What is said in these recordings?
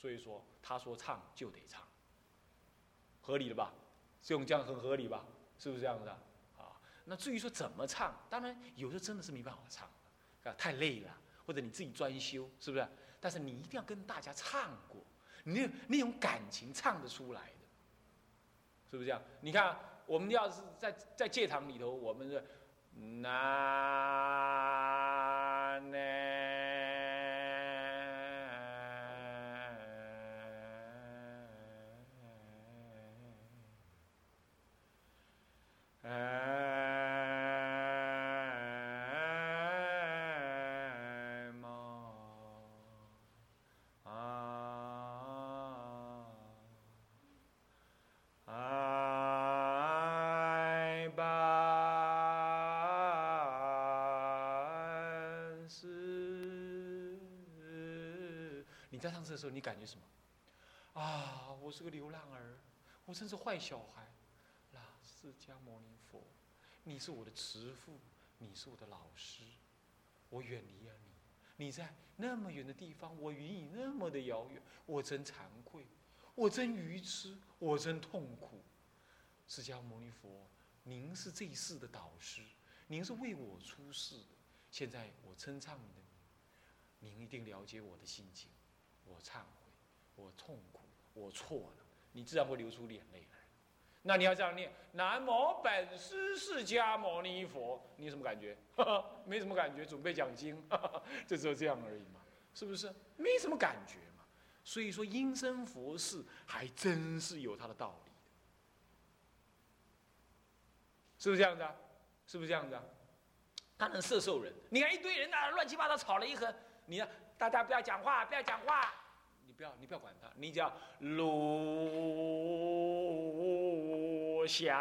所以说他说唱就得唱，合理的吧？这种这样很合理吧？是不是这样子？啊，那至于说怎么唱，当然有时候真的是没办法唱，啊，太累了，或者你自己专修，是不是？但是你一定要跟大家唱过，你那那种感情唱得出来的，是不是这样？你看，我们要是在在戒堂里头，我们是你在唱诗的时候，你感觉什么？啊，我是个流浪儿，我真是坏小孩。释迦牟尼佛，你是我的慈父，你是我的老师，我远离了你，你在那么远的地方，我与你那么的遥远，我真惭愧，我真愚痴，我真痛苦。释迦牟尼佛，您是这一世的导师，您是为我出世的。现在我称唱你的名，您一定了解我的心情。我忏悔，我痛苦，我错了，你自然会流出眼泪来。那你要这样念：南无本师释迦牟尼佛。你有什么感觉？没什么感觉，准备讲经，就只有这样而已嘛，是不是？没什么感觉嘛。所以说，因生佛事还真是有它的道理是不是这样的？是不是这样的？他能摄受人。你看一堆人啊，乱七八糟吵了一盒，你要大家不要讲话，不要讲话。你不要，你不要管他，你只要我想。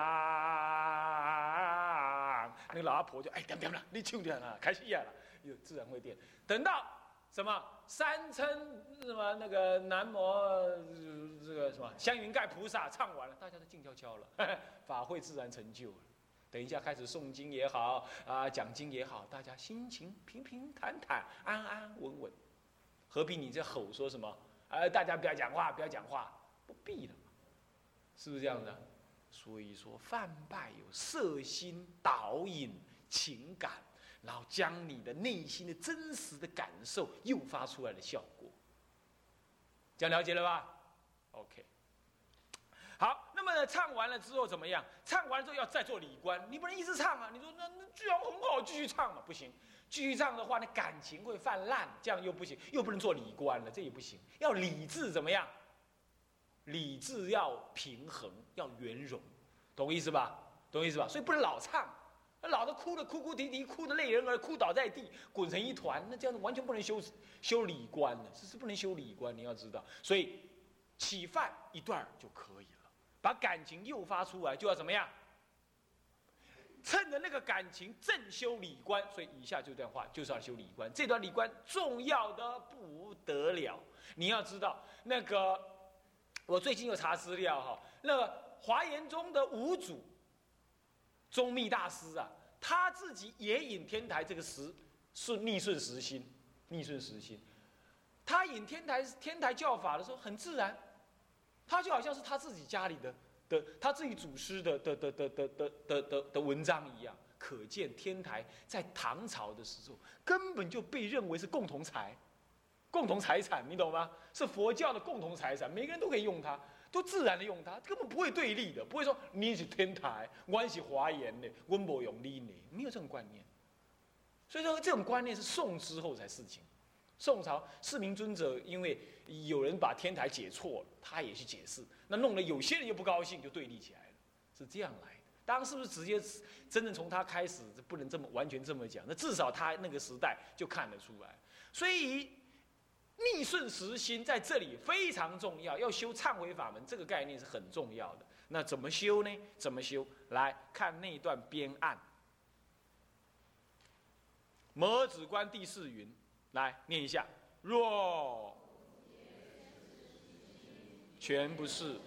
那个老阿婆就哎，点点了，你唱点了，开始演了，又自然会点。等到什么三称什么那个南无这个什么香云盖菩萨唱完了，大家都静悄悄了，法会自然成就了。等一下开始诵经也好啊，讲经也好，大家心情平平坦坦，安安稳稳，何必你这吼说什么？呃，大家不要讲话，不要讲话，不必了，是不是这样的？所以说，泛拜有色心导引情感，然后将你的内心的真实的感受诱发出来的效果，这样了解了吧？OK。好，那么呢唱完了之后怎么样？唱完了之后要再做礼观，你不能一直唱啊！你说那那居然很好，继续唱嘛？不行。继续唱的话，那感情会泛滥，这样又不行，又不能做礼观了，这也不行。要理智怎么样？理智要平衡，要圆融，懂我意思吧？懂我意思吧？所以不能老唱，老的哭的哭哭啼啼，哭的泪人儿，哭倒在地，滚成一团，那这样子完全不能修修理观的，这是不能修理观，你要知道。所以起饭一段就可以了，把感情诱发出来，就要怎么样？趁着那个感情正修理观，所以以下这段话就是要修理观。这段理观重要的不得了，你要知道那个，我最近有查资料哈，那个华严宗的五祖宗密大师啊，他自己也引天台这个时顺逆顺时心，逆顺时心，他引天台天台教法的时候很自然，他就好像是他自己家里的。的他自己祖师的的的的的的的的的文章一样，可见天台在唐朝的时候根本就被认为是共同财，共同财产，你懂吗？是佛教的共同财产，每个人都可以用它，都自然的用它，根本不会对立的，不会说你是天台，我是华严的，温博永你呢，没有这种观念。所以说这种观念是宋之后才事情。宋朝四明尊者，因为有人把天台解错了，他也去解释，那弄得有些人又不高兴，就对立起来了，是这样来的。当然，是不是直接真正从他开始，不能这么完全这么讲。那至少他那个时代就看得出来。所以逆顺时心在这里非常重要，要修忏悔法门，这个概念是很重要的。那怎么修呢？怎么修？来看那段边案，《摩子观》第四云。来念一下，若全不是，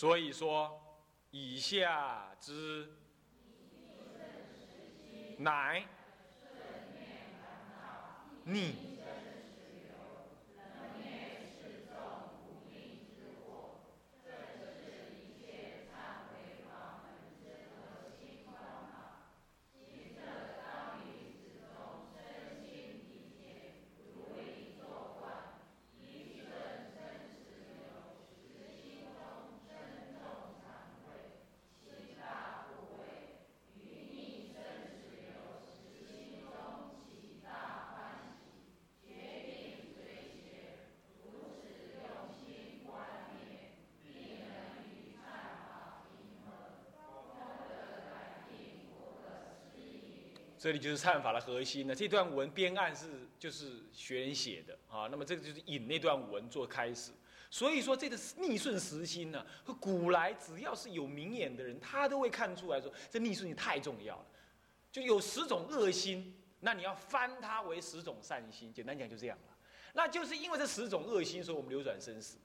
所以说，以下之，乃逆。这里就是忏法的核心了。这段文编案是就是学人写的啊，那么这个就是引那段文做开始。所以说这个逆顺时心呢，古来只要是有明眼的人，他都会看出来说，这逆顺心太重要了。就有十种恶心，那你要翻它为十种善心。简单讲就这样了。那就是因为这十种恶心，所以我们流转生死，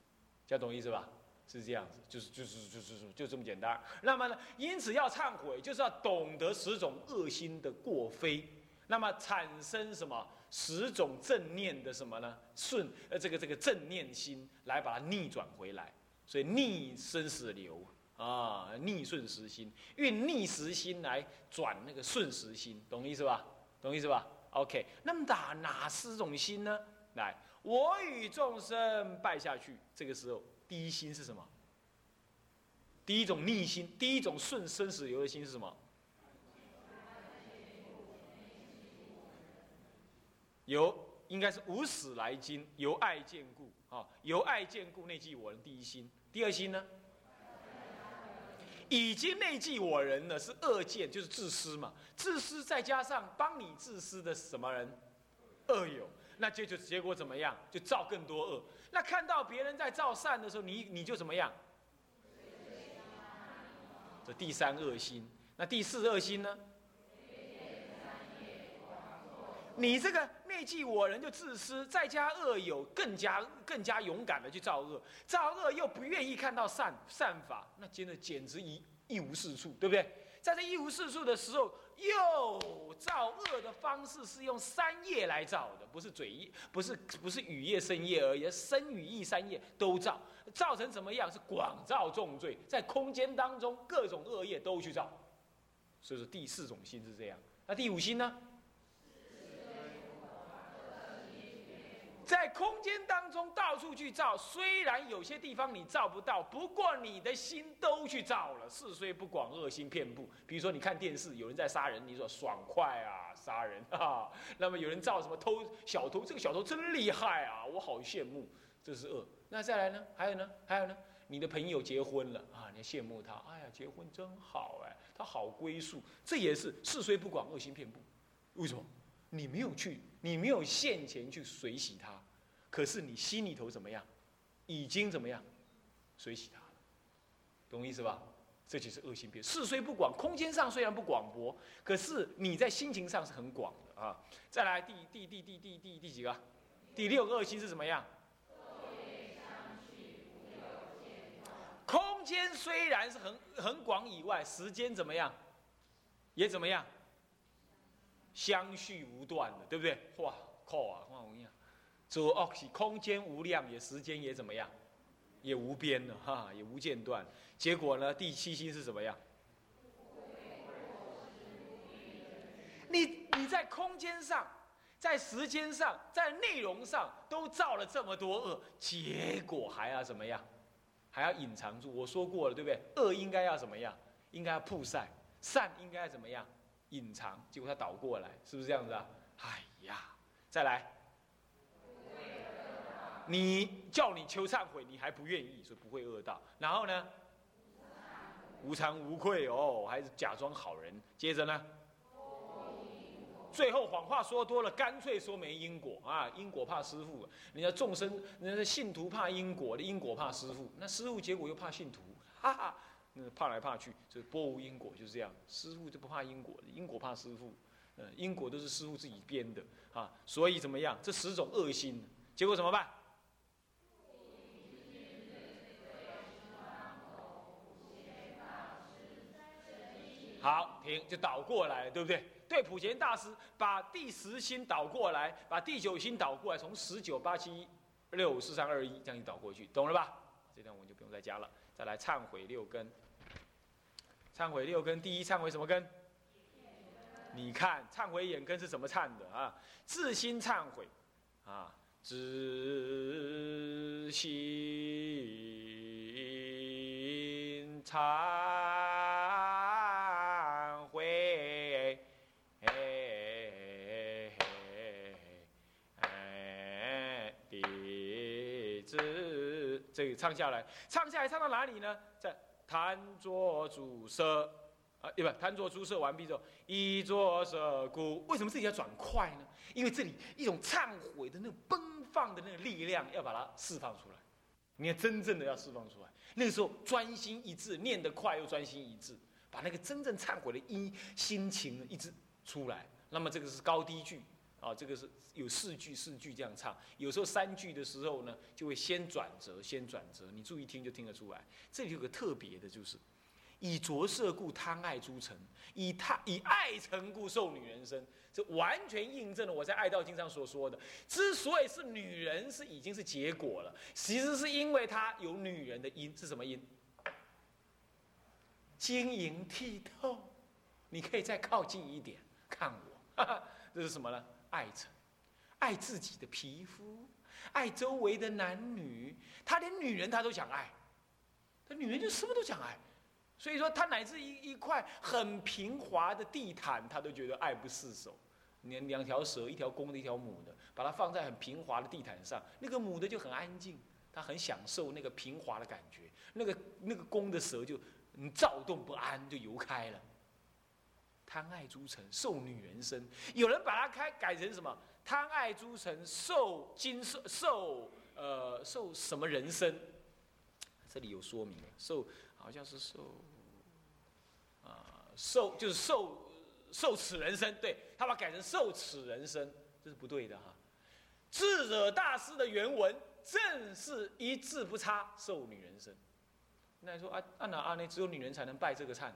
这样懂意思吧？是这样子，就是就是就是就这么简单。那么呢，因此要忏悔，就是要懂得十种恶心的过非，那么产生什么十种正念的什么呢？顺呃这个这个正念心来把它逆转回来。所以逆生死流啊，逆顺时心，运逆时心来转那个顺时心，懂意思吧？懂意思吧？OK，那么打哪十种心呢？来，我与众生拜下去，这个时候。第一心是什么？第一种逆心，第一种顺生死流的心是什么？由应该是无始来经，由爱见故啊，由爱见故内记我人。第一心，第二心呢？已经内记我人了，是恶见，就是自私嘛。自私再加上帮你自私的什么人？恶友。那就就结果怎么样？就造更多恶。那看到别人在造善的时候，你你就怎么样？这第三恶心。那第四恶心呢？你这个内忌我人就自私，再加恶友，更加更加勇敢的去造恶，造恶又不愿意看到善善法，那真的简直一一无是处，对不对？在这一无是处的时候。又造恶的方式是用三业来造的，不是嘴业，不是不是语业、身业而已，身与意三业都造，造成什么样？是广造重罪，在空间当中各种恶业都去造，所以说第四种心是这样。那第五心呢？在空间当中到处去照，虽然有些地方你照不到，不过你的心都去照了。是虽不广，恶心遍布。比如说，你看电视，有人在杀人，你说爽快啊，杀人啊。那么有人造什么偷小偷，这个小偷真厉害啊，我好羡慕。这是恶。那再来呢？还有呢？还有呢？你的朋友结婚了啊，你羡慕他，哎呀，结婚真好哎，他好归宿。这也是是虽不广，恶心遍布。为什么？你没有去，你没有现前去水洗他，可是你心里头怎么样？已经怎么样？水洗他了，懂意思吧？这就是恶心变。事虽不广，空间上虽然不广博，可是你在心情上是很广的啊。再来第第第第第第第几个？第六个恶心是怎么样？空间虽然是很很广以外，时间怎么样？也怎么样？相续无断的，对不对？哇靠啊！哇，我跟你讲，做恶是空间无量，也时间也怎么样，也无边了哈，也无间断。结果呢，第七心是怎么样？你你在空间上，在时间上，在内容上都造了这么多恶，结果还要怎么样？还要隐藏住？我说过了，对不对？恶应该要怎么样？应该要曝晒，善应该怎么样？隐藏，结果他倒过来，是不是这样子啊？哎呀，再来，你叫你求忏悔，你还不愿意，所以不会恶道。然后呢，无惭无愧哦，还是假装好人。接着呢，最后谎话说多了，干脆说没因果啊！因果怕师傅，人家众生，人家信徒怕因果的，因果怕师傅，那师傅结果又怕信徒，哈哈。那怕来怕去，就是波无因果，就是这样。师傅就不怕因果，因果怕师傅。呃，因果都是师傅自己编的啊。所以怎么样？这十种恶心，结果怎么办？好，停，就倒过来，对不对？对，普贤大师把第十心倒过来，把第九心倒过来，从十九八七六五四三二一这样倒过去，懂了吧？这段我们就不用再加了。再来忏悔六根，忏悔六根，第一忏悔什么根？你看，忏悔眼根是怎么忏的啊？自心忏悔，啊，自心忏这个唱下来，唱下来唱到哪里呢？在弹作主色。啊，对吧？贪作诸色完毕之后，一作色故。为什么这里要转快呢？因为这里一种忏悔的那种奔放的那个力量，要把它释放出来。你看，真正的要释放出来，那个时候专心一致，念得快又专心一致，把那个真正忏悔的音心情一直出来。那么这个是高低句啊，这个是有四句四句这样唱。有时候三句的时候呢，就会先转折，先转折。你注意听就听得出来。这里有个特别的，就是。以着色故贪爱诸尘，以贪以爱尘故受女人身，这完全印证了我在《爱道经》上所说的。之所以是女人，是已经是结果了，其实是因为她有女人的因，是什么因？晶莹剔透，你可以再靠近一点看我，这是什么呢？爱着，爱自己的皮肤，爱周围的男女，他连女人他都想爱，他女人就什么都想爱。所以说，他乃至一一块很平滑的地毯，他都觉得爱不释手。两两条蛇，一条公的，一条母的，把它放在很平滑的地毯上，那个母的就很安静，它很享受那个平滑的感觉。那个那个公的蛇就躁动不安，就游开了。贪爱诸尘，受女人身。有人把它开改成什么？贪爱诸尘，受金受受呃受什么人身？这里有说明了，受。好像是受，啊，受就是受受此人生，对他把改成受此人生，这是不对的哈。智者大师的原文正是一字不差，受女人身。那你说啊，按哪按呢？只有女人才能拜这个忏，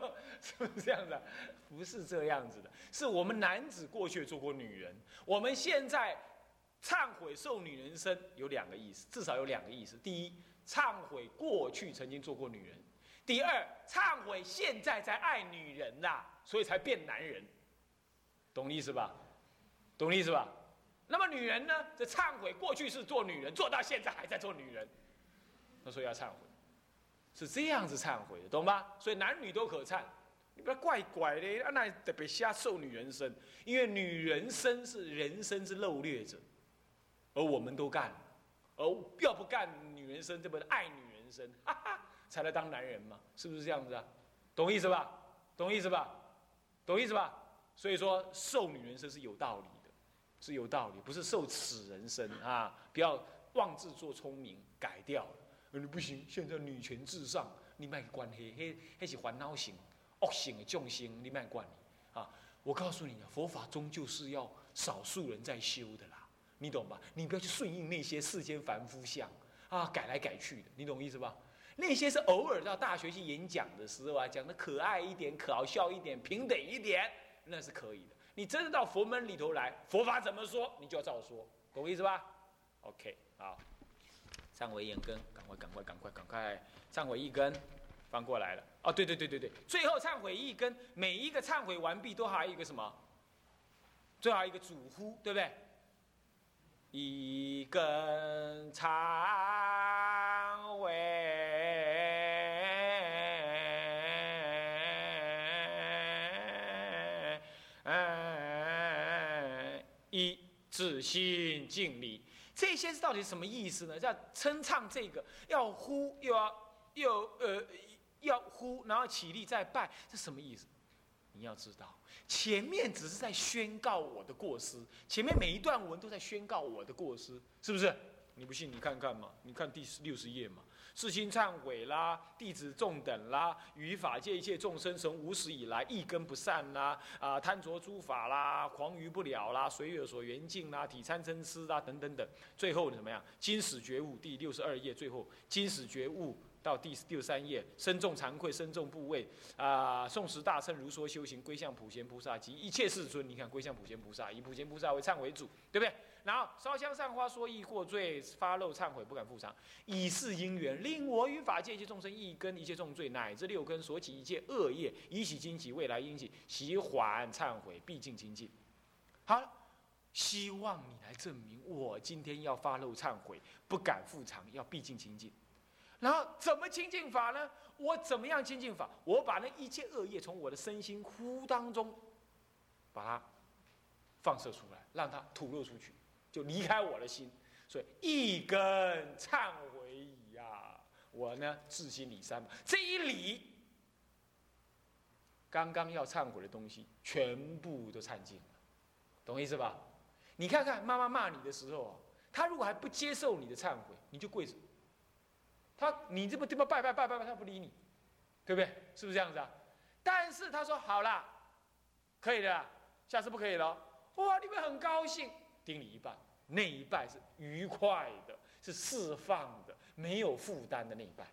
是不是这样的？不是这样子的，是我们男子过去做过女人，我们现在忏悔受女人身有两个意思，至少有两个意思。第一。忏悔过去曾经做过女人，第二，忏悔现在在爱女人啦，所以才变男人，懂意思吧？懂意思吧？那么女人呢？这忏悔过去是做女人，做到现在还在做女人，那所以要忏悔，是这样子忏悔的，懂吧？所以男女都可忏，你不要怪怪的，那特别瞎受女人身，因为女人身是人生之漏略者，而我们都干。而要不干女人身，这不对爱女人身，哈哈，才来当男人嘛？是不是这样子啊？懂意思吧？懂意思吧？懂意思吧？所以说受女人身是有道理的，是有道理，不是受此人生啊！不要妄自作聪明，改掉了。你不行，现在女权至上，你卖关黑，黑黑是烦恼型、恶性的众生，你卖关你啊！我告诉你啊，佛法终究是要少数人在修的啦。你懂吧？你不要去顺应那些世间凡夫相啊，改来改去的，你懂意思吧？那些是偶尔到大学去演讲的时候啊，讲的可爱一点、可笑一点、平等一点，那是可以的。你真的到佛门里头来，佛法怎么说，你就要照说，懂意思吧？OK，好，忏悔一根，赶快、赶快、赶快、赶快，忏悔一根，翻过来了。哦，对对对对对，最后忏悔一根，每一个忏悔完毕都还有一个什么？最后一个主呼，对不对？一根忏悔，一自心敬礼，这些是到底什么意思呢？要称唱这个，要呼，又要又呃要呼，然后起立再拜，这什么意思？你要知道。前面只是在宣告我的过失，前面每一段文都在宣告我的过失，是不是？你不信，你看看嘛，你看第六十页嘛，世心忏悔啦，弟子众等啦，于法界一切众生从无始以来一根不善啦，啊贪着诸法啦，狂于不了啦，随有所缘境啦，体参嗔痴啦，等等等，最后怎么样？今始觉悟第六十二页最后，今始觉悟到第六十三页，身重惭愧，身重部位啊，宋时大乘如说修行，归向普贤菩萨及一切世尊。你看，归向普贤菩萨，以普贤菩萨为忏为主，对不对？然后烧香上花，说意过罪，发漏忏悔，不敢复偿，以是因缘，令我与法界一切众生一根一切重罪，乃至六根所起一切恶业，以起精起，未来因起，喜缓忏悔，毕竟精进。好，希望你来证明，我今天要发漏忏悔，不敢复偿，要毕竟精进。然后怎么清净法呢？我怎么样清净法？我把那一切恶业从我的身心呼当中，把它放射出来，让它吐露出去，就离开我的心。所以一根忏悔矣呀！我呢自心礼三，这一礼，刚刚要忏悔的东西全部都忏尽了，懂我意思吧？你看看妈妈骂你的时候啊，她如果还不接受你的忏悔，你就跪着。他，你这么这么拜拜拜拜拜，他不理你，对不对？是不是这样子啊？但是他说好了，可以的，下次不可以了。哇，你们很高兴，顶你一拜，那一拜是愉快的，是释放的，没有负担的那一拜。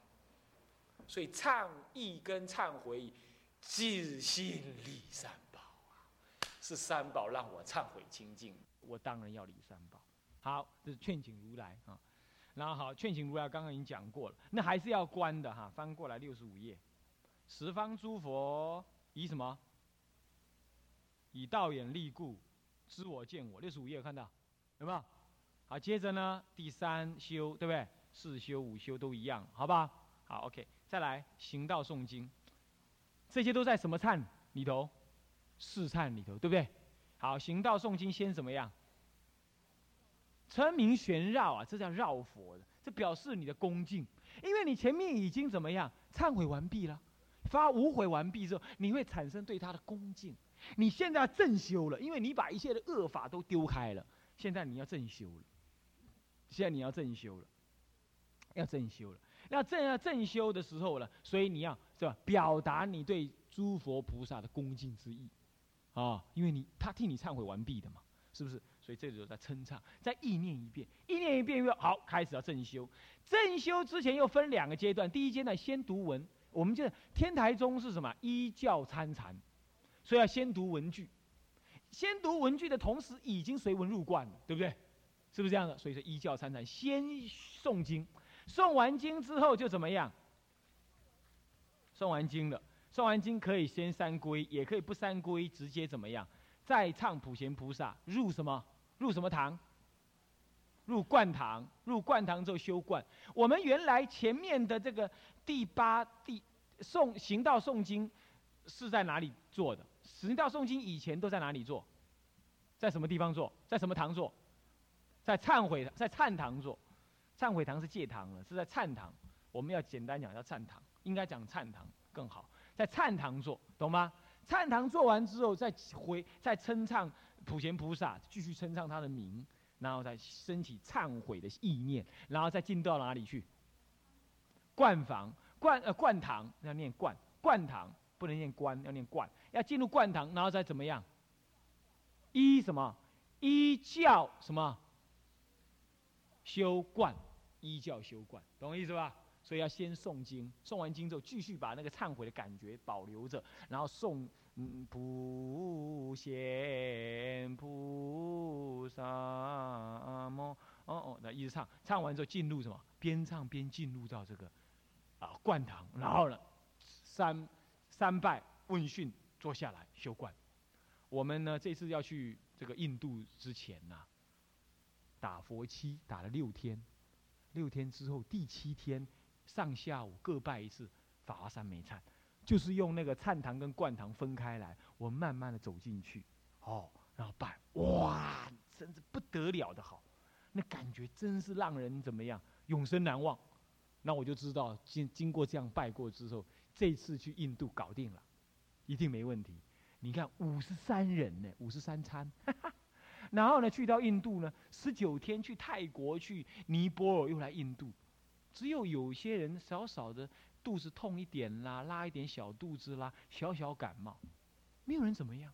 所以忏意跟忏悔，自信礼三宝啊，是三宝让我忏悔清净，我当然要礼三宝。好，这是劝请如来啊。然后好，劝请如来刚刚已经讲过了，那还是要观的哈。翻过来六十五页，十方诸佛以什么？以道眼力故，知我见我。六十五页看到有没有？好，接着呢，第三修对不对？四修五修都一样，好吧？好，OK，再来行道诵经，这些都在什么忏里头？四忏里头，对不对？好，行道诵经先怎么样？称名旋绕啊，这叫绕佛的，这表示你的恭敬，因为你前面已经怎么样忏悔完毕了，发无悔完毕之后，你会产生对他的恭敬。你现在要正修了，因为你把一切的恶法都丢开了，现在你要正修了。现在你要正修了，要正修了。那正要正修的时候了，所以你要是吧，表达你对诸佛菩萨的恭敬之意，啊，因为你他替你忏悔完毕的嘛，是不是？所以这时候在称唱，再意念一遍，意念一遍又好，开始要正修。正修之前又分两个阶段，第一阶段先读文，我们就天台宗是什么？依教参禅，所以要先读文句。先读文句的同时，已经随文入观了，对不对？是不是这样的？所以说一教参禅，先诵经，诵完经之后就怎么样？诵完经了，诵完经可以先三归，也可以不三归，直接怎么样？再唱普贤菩萨入什么？入什么堂？入灌堂。入灌堂之后修灌。我们原来前面的这个第八第诵行道诵经是在哪里做的？行道诵经以前都在哪里做？在什么地方做？在什么堂做？在忏悔在忏堂做。忏悔堂是戒堂了，是在忏堂。我们要简单讲叫忏堂，应该讲忏堂更好。在忏堂做，懂吗？忏堂做完之后，再回再称唱。普贤菩萨继续称唱他的名，然后再升起忏悔的意念，然后再进到哪里去？灌房灌呃灌堂要念灌灌堂，不能念观要念灌，要进入灌堂，然后再怎么样？依什么？依教什么？修灌，依教修灌，懂我意思吧？所以要先诵经，诵完经之后，继续把那个忏悔的感觉保留着，然后诵。普贤菩萨摩哦哦，那一直唱，唱完之后进入什么？边唱边进入到这个啊灌堂，然后呢三三拜问讯，坐下来修观。我们呢这次要去这个印度之前呐，打佛七打了六天，六天之后第七天上下午各拜一次法华三昧忏。就是用那个忏堂跟灌堂分开来，我慢慢的走进去，哦，然后拜，哇，真是不得了的好，那感觉真是让人怎么样，永生难忘。那我就知道，经经过这样拜过之后，这次去印度搞定了，一定没问题。你看五十三人呢，五十三餐，然后呢去到印度呢，十九天去泰国去尼泊尔又来印度，只有有些人少少的。肚子痛一点啦，拉一点小肚子啦，小小感冒，没有人怎么样。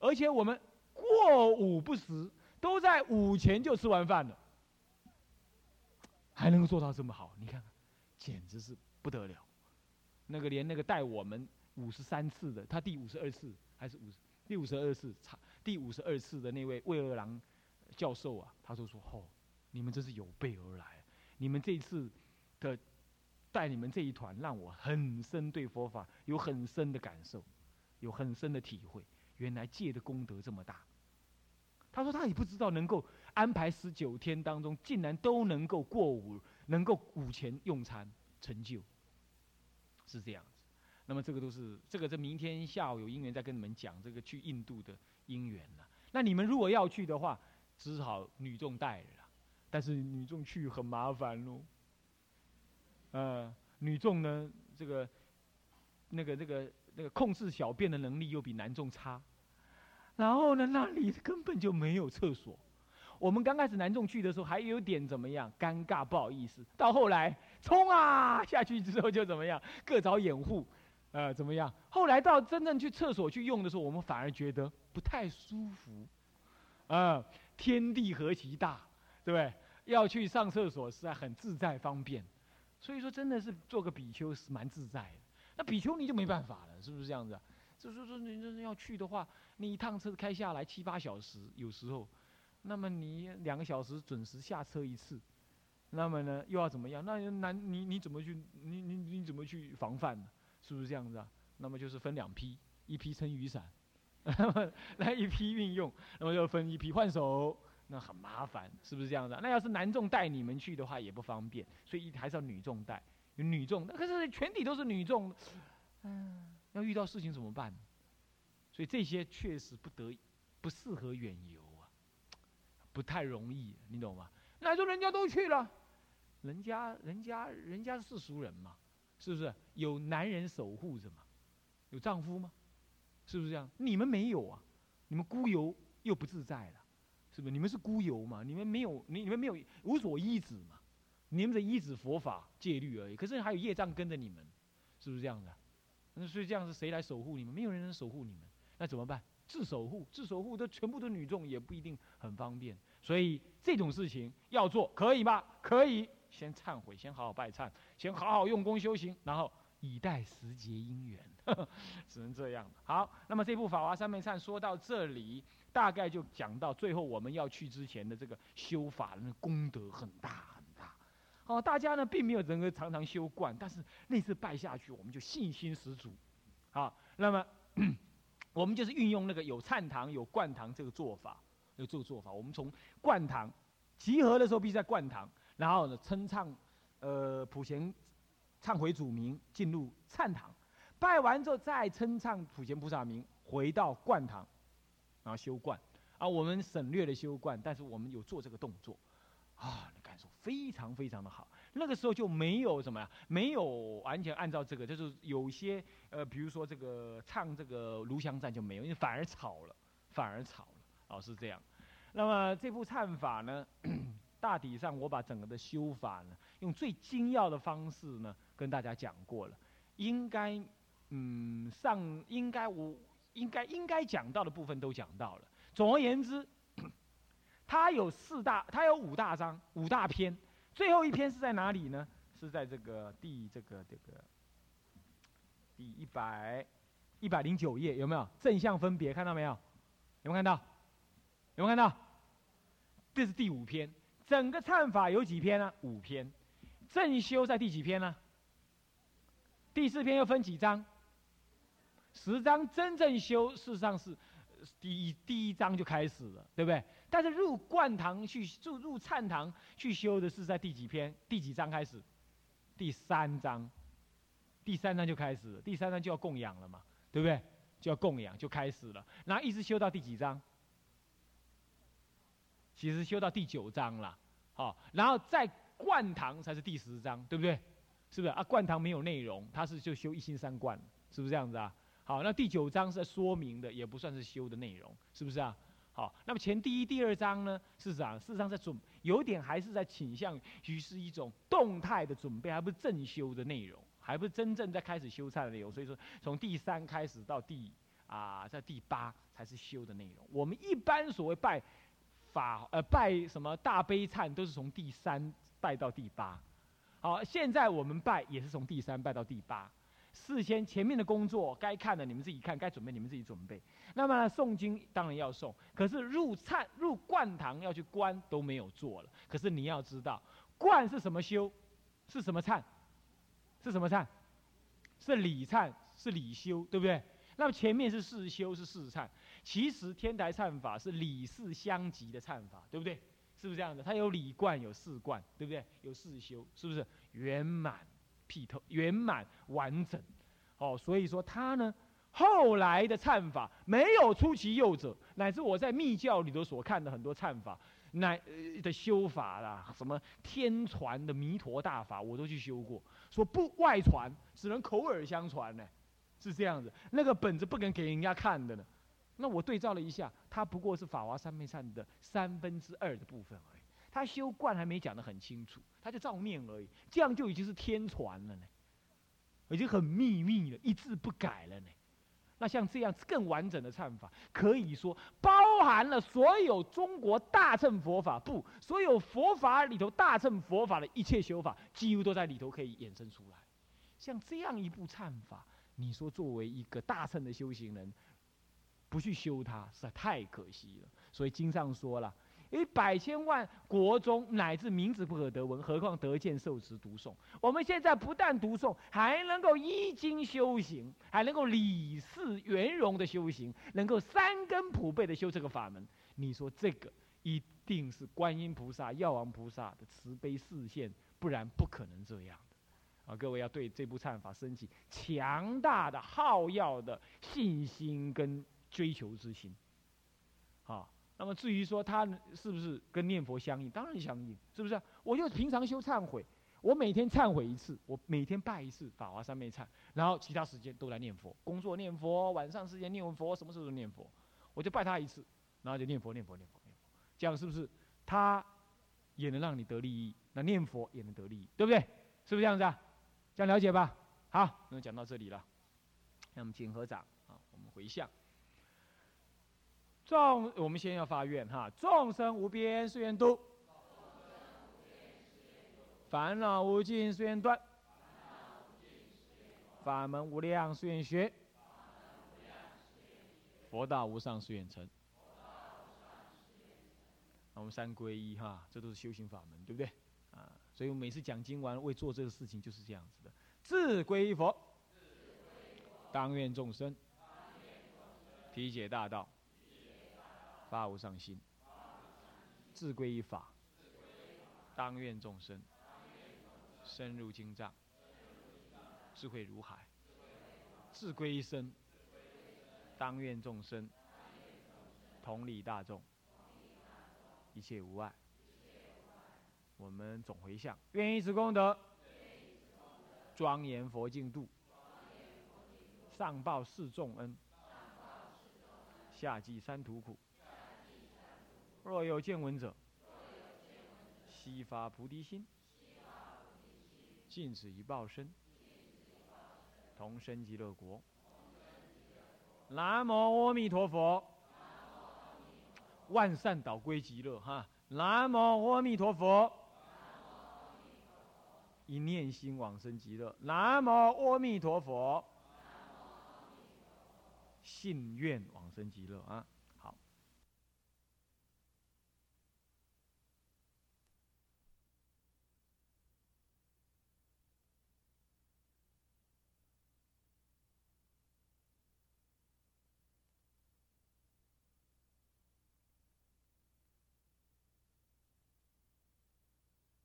而且我们过午不食，都在午前就吃完饭了，还能够做到这么好，你看看，简直是不得了。那个连那个带我们五十三次的，他第五十二次还是五第五十二次，差第五十二次的那位魏二郎教授啊，他就说：“哦，你们真是有备而来，你们这一次的带你们这一团，让我很深对佛法有很深的感受，有很深的体会。原来戒的功德这么大。”他说他也不知道能够安排十九天当中，竟然都能够过午，能够午前用餐成就。是这样，那么这个都是这个，这明天下午有因缘再跟你们讲这个去印度的因缘了。那你们如果要去的话，只好女众带了，但是女众去很麻烦喽。呃，女众呢，这个那个那个那个控制小便的能力又比男众差，然后呢，那里根本就没有厕所。我们刚开始男众去的时候还有点怎么样尴尬不好意思，到后来冲啊下去之后就怎么样各找掩护，呃怎么样？后来到真正去厕所去用的时候，我们反而觉得不太舒服，啊天地何其大，对不对？要去上厕所实在很自在方便，所以说真的是做个比丘是蛮自在的。那比丘尼就没办法了，是不是这样子？就是说你真的要去的话，你一趟车开下来七八小时，有时候。那么你两个小时准时下车一次，那么呢又要怎么样？那难你你怎么去你你你怎么去防范呢？是不是这样子啊？那么就是分两批，一批撑雨伞，那一批运用，那么又分一批换手，那很麻烦，是不是这样子？那要是男众带你们去的话也不方便，所以还是要女众带，女众那可是全体都是女众，嗯，要遇到事情怎么办？所以这些确实不得不适合远游啊。不太容易，你懂吗？那说人家都去了，人家人家人家是俗人嘛，是不是有男人守护着嘛？有丈夫吗？是不是这样？你们没有啊？你们孤游又不自在了，是不是？你们是孤游嘛？你们没有你你们没有无所依止嘛？你们的依止佛法戒律而已。可是还有业障跟着你们，是不是这样的？那所以这样是谁来守护你们？没有人能守护你们，那怎么办？自守护，自守护都全部都女众，也不一定很方便。所以这种事情要做，可以吗？可以，先忏悔，先好好拜忏，先好好用功修行，然后以待时节因缘，只能这样。好，那么这部《法华三昧忏》说到这里，大概就讲到最后我们要去之前的这个修法的功德很大很大。哦，大家呢并没有人个常常修惯，但是那次拜下去，我们就信心十足。好，那么 我们就是运用那个有忏堂、有灌堂这个做法。有这个做法，我们从灌堂集合的时候，必须在灌堂，然后呢称唱，呃普贤忏悔主名，进入忏堂，拜完之后再称唱普贤菩萨名，回到灌堂，然后修灌。啊，我们省略了修灌，但是我们有做这个动作，啊，感受非常非常的好。那个时候就没有什么呀，没有完全按照这个，就是有些呃，比如说这个唱这个炉香赞就没有，因为反而吵了，反而吵了。哦，是这样。那么这部忏法呢，大体上我把整个的修法呢，用最精要的方式呢，跟大家讲过了。应该，嗯，上应该我应该应该讲到的部分都讲到了。总而言之，它有四大，它有五大章，五大篇。最后一篇是在哪里呢？是在这个第这个这个第一百一百零九页，有没有正向分别？看到没有？有没有看到？有没有看到？这是第五篇，整个忏法有几篇呢？五篇。正修在第几篇呢？第四篇又分几章？十章。真正修事实上是第一第一章就开始了，对不对？但是入灌堂去入入忏堂去修的是在第几篇？第几章开始？第三章。第三章就开始了，第三章就要供养了嘛，对不对？就要供养就开始了，然后一直修到第几章？其实修到第九章了，好，然后再灌堂才是第十章，对不对？是不是啊？灌堂没有内容，它是就修一心三观，是不是这样子啊？好，那第九章是在说明的，也不算是修的内容，是不是啊？好，那么前第一、第二章呢，是啥事实上在准，有点还是在倾向于是一种动态的准备，还不是正修的内容，还不是真正在开始修菜的内容。所以说，从第三开始到第啊，在第八才是修的内容。我们一般所谓拜。法呃拜什么大悲忏都是从第三拜到第八，好，现在我们拜也是从第三拜到第八，事先前面的工作该看的你们自己看，该准备你们自己准备。那么诵经当然要诵，可是入忏入灌堂要去观都没有做了。可是你要知道，灌是什么修，是什么忏，是什么忏，是礼忏，是礼修，对不对？那么前面是事修，是事忏。其实天台忏法是礼事相及的忏法，对不对？是不是这样的？它有礼冠，有事冠，对不对？有事修，是不是圆满、剔透、圆满完整？哦，所以说它呢，后来的忏法没有出其右者，乃至我在密教里头所看的很多忏法，乃的修法啦，什么天传的弥陀大法，我都去修过，说不外传，只能口耳相传呢，是这样子。那个本子不敢给人家看的呢。那我对照了一下，它不过是法华三昧善的三分之二的部分而已。他修观还没讲得很清楚，他就照念而已，这样就已经是天传了呢，已经很秘密了，一字不改了呢。那像这样更完整的忏法，可以说包含了所有中国大乘佛法不，所有佛法里头大乘佛法的一切修法，几乎都在里头可以衍生出来。像这样一部忏法，你说作为一个大乘的修行人。不去修它，实在太可惜了。所以经上说了，因为百千万国中乃至名字不可得闻，何况得见受持读诵。我们现在不但读诵，还能够依经修行，还能够理事圆融的修行，能够三根普被的修这个法门。你说这个一定是观音菩萨、药王菩萨的慈悲视线，不然不可能这样的。啊，各位要对这部忏法升起强大的好药的信心跟。追求之心，啊，那么至于说他是不是跟念佛相应，当然相应，是不是？我就平常修忏悔，我每天忏悔一次，我每天拜一次法华三昧忏，然后其他时间都来念佛，工作念佛，晚上时间念佛，什么时候念佛，我就拜他一次，然后就念佛念佛念佛念佛，这样是不是？他也能让你得利益，那念佛也能得利益，对不对？是不是这样子啊？这样了解吧？好，那么讲到这里了，那我们请合掌啊，我们回向。众，我们先要发愿哈，众生无边誓愿度，烦恼无尽誓愿断，法门无量誓愿学，佛道无上誓愿成。我们三皈依哈，这都是修行法门，对不对？啊，所以我每次讲经完，为做这个事情就是这样子的，自皈依佛，当愿众生，体解大道。发无上心，自归依法，当愿众生深入经藏，智慧如海；自归一生，当愿众生同理大众，一切无碍。我们总回向，愿以此功德，庄严佛净土，上报四重恩，下济三途苦。若有见闻者，悉发菩提心，尽此一报身，同生极乐国。南无阿弥陀佛，万善导归极乐哈。南无阿弥陀佛，一念心往生极乐。南无阿弥陀佛，信愿往生极乐啊。